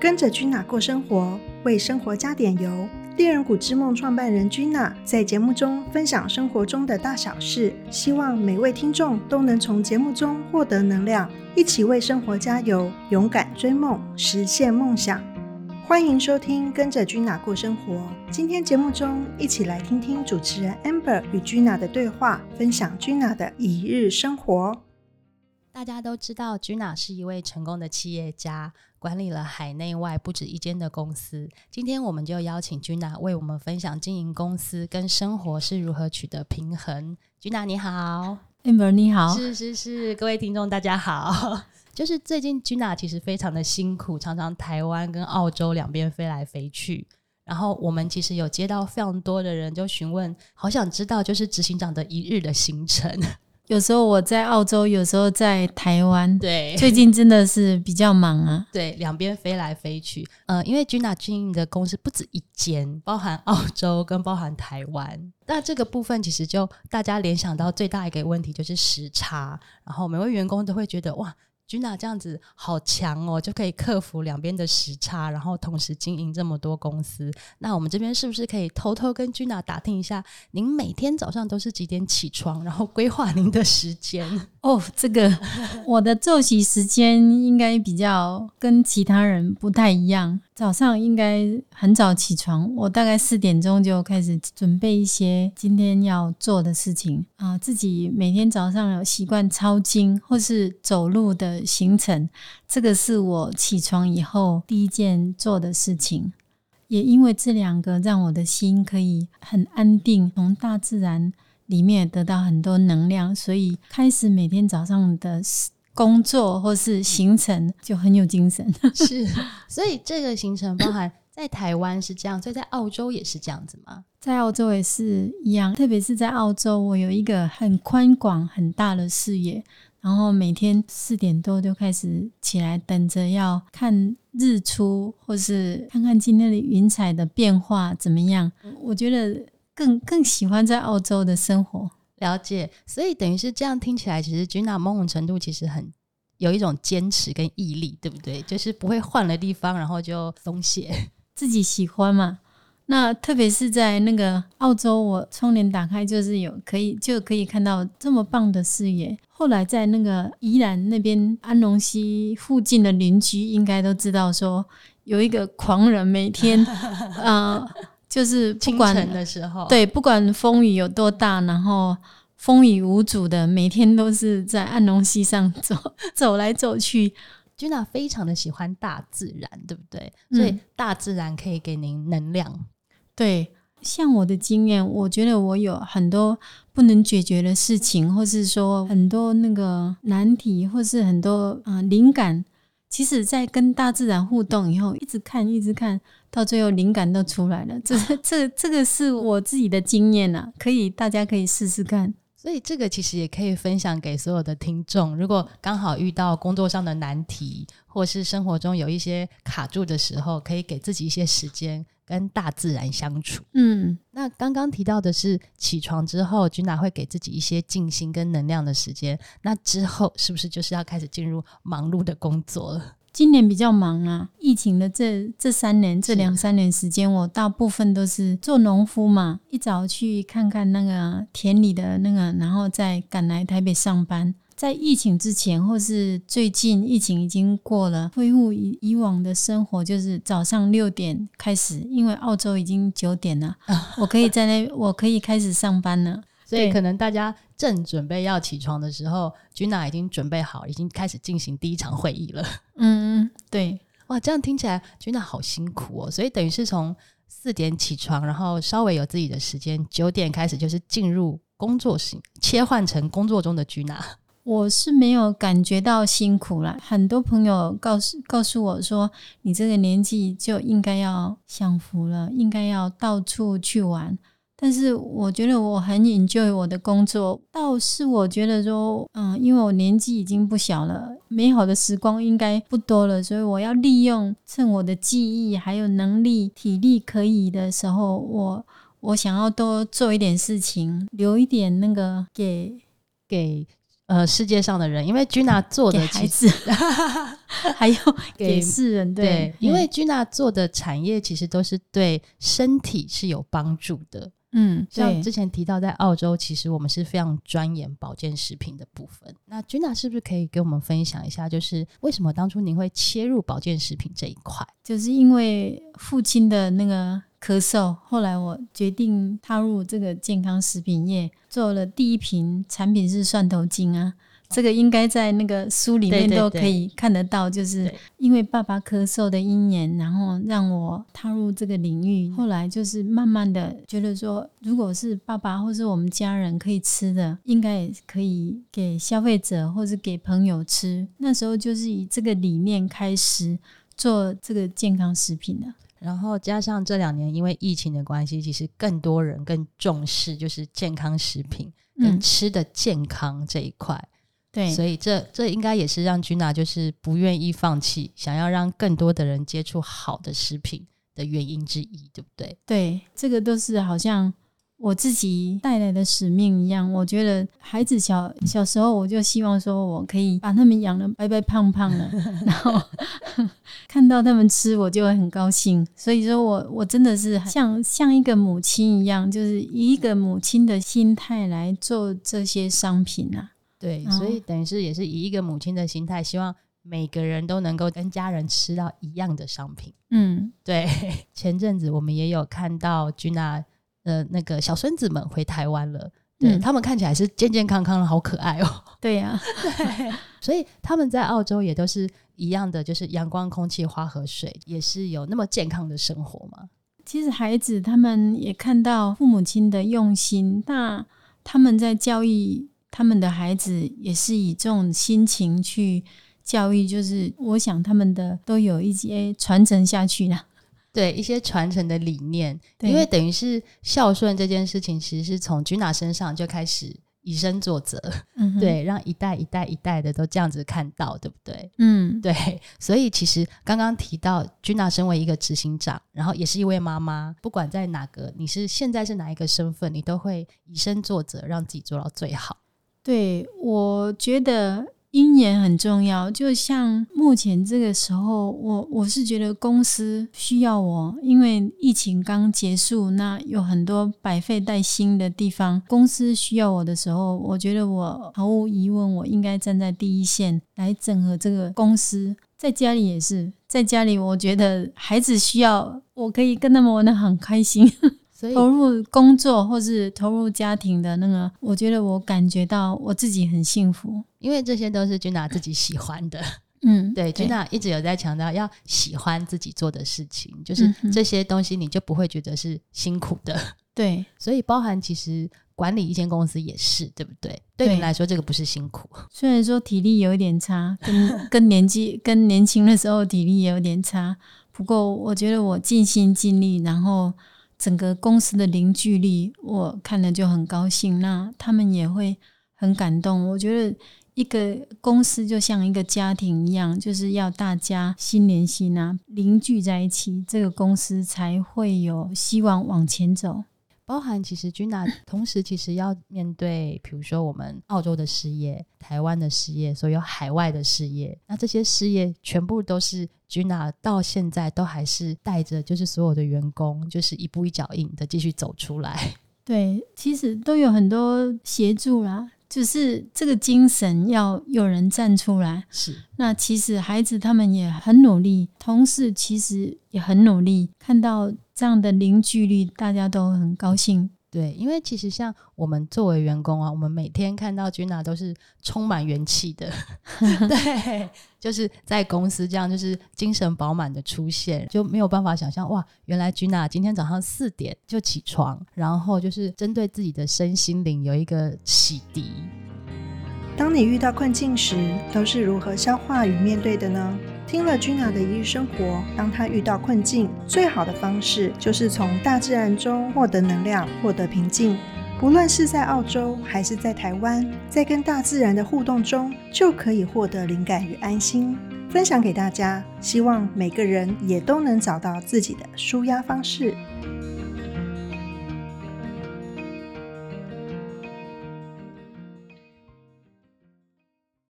跟着 Gina 过生活，为生活加点油。猎人谷之梦创办人 Gina 在节目中分享生活中的大小事，希望每位听众都能从节目中获得能量，一起为生活加油，勇敢追梦，实现梦想。欢迎收听《跟着 Gina 过生活》。今天节目中，一起来听听主持人 Amber 与 Gina 的对话，分享 Gina 的一日生活。大家都知道，Gina 是一位成功的企业家，管理了海内外不止一间的公司。今天，我们就邀请 Gina 为我们分享经营公司跟生活是如何取得平衡。Gina 你好，Amber 你好，是是是，各位听众大家好。就是最近 Gina 其实非常的辛苦，常常台湾跟澳洲两边飞来飞去。然后我们其实有接到非常多的人就询问，好想知道就是执行长的一日的行程。有时候我在澳洲，有时候在台湾。对，最近真的是比较忙啊。对，两边飞来飞去。呃，因为 Gina 经营的公司不止一间，包含澳洲跟包含台湾。那这个部分其实就大家联想到最大一个问题就是时差，然后每位员工都会觉得哇。君娜这样子好强哦，就可以克服两边的时差，然后同时经营这么多公司。那我们这边是不是可以偷偷跟君娜打听一下，您每天早上都是几点起床，然后规划您的时间？哦，这个我的作息时间应该比较跟其他人不太一样。早上应该很早起床，我大概四点钟就开始准备一些今天要做的事情啊。自己每天早上有习惯抄经或是走路的行程，这个是我起床以后第一件做的事情。也因为这两个，让我的心可以很安定，从大自然。里面得到很多能量，所以开始每天早上的工作或是行程就很有精神。是，所以这个行程包含在台湾是这样，所以在澳洲也是这样子吗？在澳洲也是一样，特别是在澳洲，我有一个很宽广很大的视野，然后每天四点多就开始起来，等着要看日出，或是看看今天的云彩的变化怎么样。我觉得。更更喜欢在澳洲的生活，了解，所以等于是这样听起来，其实 Gina 某种程度其实很有一种坚持跟毅力，对不对？就是不会换了地方然后就松懈，自己喜欢嘛。那特别是在那个澳洲，我窗帘打开就是有可以就可以看到这么棒的视野。后来在那个宜兰那边安龙溪附近的邻居应该都知道，说有一个狂人每天啊。就是不管的时候，对，不管风雨有多大，然后风雨无阻的，每天都是在暗龙溪上走 走来走去。Gina 非常的喜欢大自然，对不对？所以大自然可以给您能量。对，像我的经验，我觉得我有很多不能解决的事情，或是说很多那个难题，或是很多啊灵感。其实，在跟大自然互动以后，一直看，一直看到最后，灵感都出来了。这、这、这个是我自己的经验呐，可以，大家可以试试看。所以，这个其实也可以分享给所有的听众。如果刚好遇到工作上的难题，或是生活中有一些卡住的时候，可以给自己一些时间。跟大自然相处，嗯，那刚刚提到的是起床之后君娜会给自己一些静心跟能量的时间。那之后是不是就是要开始进入忙碌的工作了？今年比较忙啊，疫情的这这三年，这两三年时间，我大部分都是做农夫嘛，一早去看看那个田里的那个，然后再赶来台北上班。在疫情之前，或是最近疫情已经过了，恢复以以往的生活，就是早上六点开始，因为澳洲已经九点了，我可以在那，我可以开始上班了。所以可能大家正准备要起床的时候，Gina 已经准备好，已经开始进行第一场会议了。嗯，对，哇，这样听起来 Gina 好辛苦哦。所以等于是从四点起床，然后稍微有自己的时间，九点开始就是进入工作型，切换成工作中的 Gina。我是没有感觉到辛苦了。很多朋友告诉告诉我说，你这个年纪就应该要享福了，应该要到处去玩。但是我觉得我很 enjoy 我的工作，倒是我觉得说，嗯，因为我年纪已经不小了，美好的时光应该不多了，所以我要利用趁我的记忆还有能力、体力可以的时候，我我想要多做一点事情，留一点那个给给。呃世界上的人，因为 Gina 做的其孩子，还有 给给世人，对，因嗯为 Gina 做的产业其实都是对身体是有帮助的。嗯，像之前提到，在澳洲，其实我们是非常钻研保健食品的部分。那 Gina 是不是可以给我们分享一下，就是为什么当初您会切入保健食品这一块？就是因为父亲的那个咳嗽，后来我决定踏入这个健康食品业，做了第一瓶产品是蒜头精啊。这个应该在那个书里面都可以看得到，就是因为爸爸咳嗽的因缘，然后让我踏入这个领域。后来就是慢慢的觉得说，如果是爸爸或是我们家人可以吃的，应该也可以给消费者或是给朋友吃。那时候就是以这个理念开始做这个健康食品的。然后加上这两年因为疫情的关系，其实更多人更重视就是健康食品跟嗯，吃的健康这一块。对，所以这这应该也是让 Gina 就是不愿意放弃，想要让更多的人接触好的食品的原因之一，对不对？对，这个都是好像我自己带来的使命一样。我觉得孩子小小时候，我就希望说我可以把他们养的白白胖胖的，然后看到他们吃，我就会很高兴。所以说我我真的是像像一个母亲一样，就是以一个母亲的心态来做这些商品啊。对，哦所以等于是也是以一个母亲的心态，希望每个人都能够跟家人吃到一样的商品。嗯，对，前阵子我们也有看到 Gina 的那个小孙子们回台湾了。对、嗯他们看起来是健健康康的，好可爱哦。对呀、所以他们在澳洲也都是一样的，就是阳光、空气、花和水，也是有那么健康的生活嘛。其实孩子他们也看到父母亲的用心，那他们在教育他们的孩子，也是以这种心情去教育。就是我想他们的都有一些传承下去了。对一些传承的理念，因为等于是孝顺这件事情，其实是从 Gina 身上就开始以身作则，对，让一代一代一代的都这样子看到，对不对？嗯，对，所以其实刚刚提到 Gina 身为一个执行长，然后也是一位妈妈，不管在哪个，你是现在是哪一个身份，你都会以身作则，让自己做到最好。对，我觉得因缘很重要。就像目前这个时候，我我是觉得公司需要我，因为疫情刚结束，那有很多百废待兴的地方，公司需要我的时候，我觉得我毫无疑问，我应该站在第一线来整合这个公司。在家里也是，在家里，我觉得孩子需要，我可以跟他们玩的很开心。所以投入工作或是投入家庭的那个，我觉得我感觉到我自己很幸福。因为这些都是 Gina 自己喜欢的，嗯，对，Gina 一直有在强调要喜欢自己做的事情，就是这些东西你就不会觉得是辛苦的。对所以包含其实管理一间公司也是，对不对？对对你来说，这个不是辛苦。虽然说体力有一点差，跟跟年纪跟年轻的时候体力也有点差，不过我觉得我尽心尽力，然后整个公司的凝聚力，我看了就很高兴。那他们也会很感动。我觉得一个公司就像一个家庭一样，就是要大家心连心啊，凝聚在一起，这个公司才会有希望往前走。包含其实 Gina 同时其实要面对，比如说我们澳洲的事业、台湾的事业，所有海外的事业，那这些事业全部都是 Gina 到现在都还是带着，就是所有的员工，就是一步一脚印的继续走出来。对，其实都有很多协助啦，就是这个精神要有人站出来。是那其实孩子他们也很努力，同事其实也很努力，看到这样的凝聚力，大家都很高兴。对，因为其实像我们作为员工啊，我们每天看到 Gina 都是充满元气的，对，就是在公司这样，就是精神饱满的出现，就没有办法想象哇，原来 Gina 今天早上四点就起床，然后就是针对自己的身心灵有一个洗涤。当你遇到困境时，都是如何消化与面对的呢？听了君娜的一日生活，当她遇到困境，最好的方式就是从大自然中获得能量，获得平静。不论是在澳洲还是在台湾，在跟大自然的互动中，就可以获得灵感与安心。分享给大家，希望每个人也都能找到自己的舒压方式。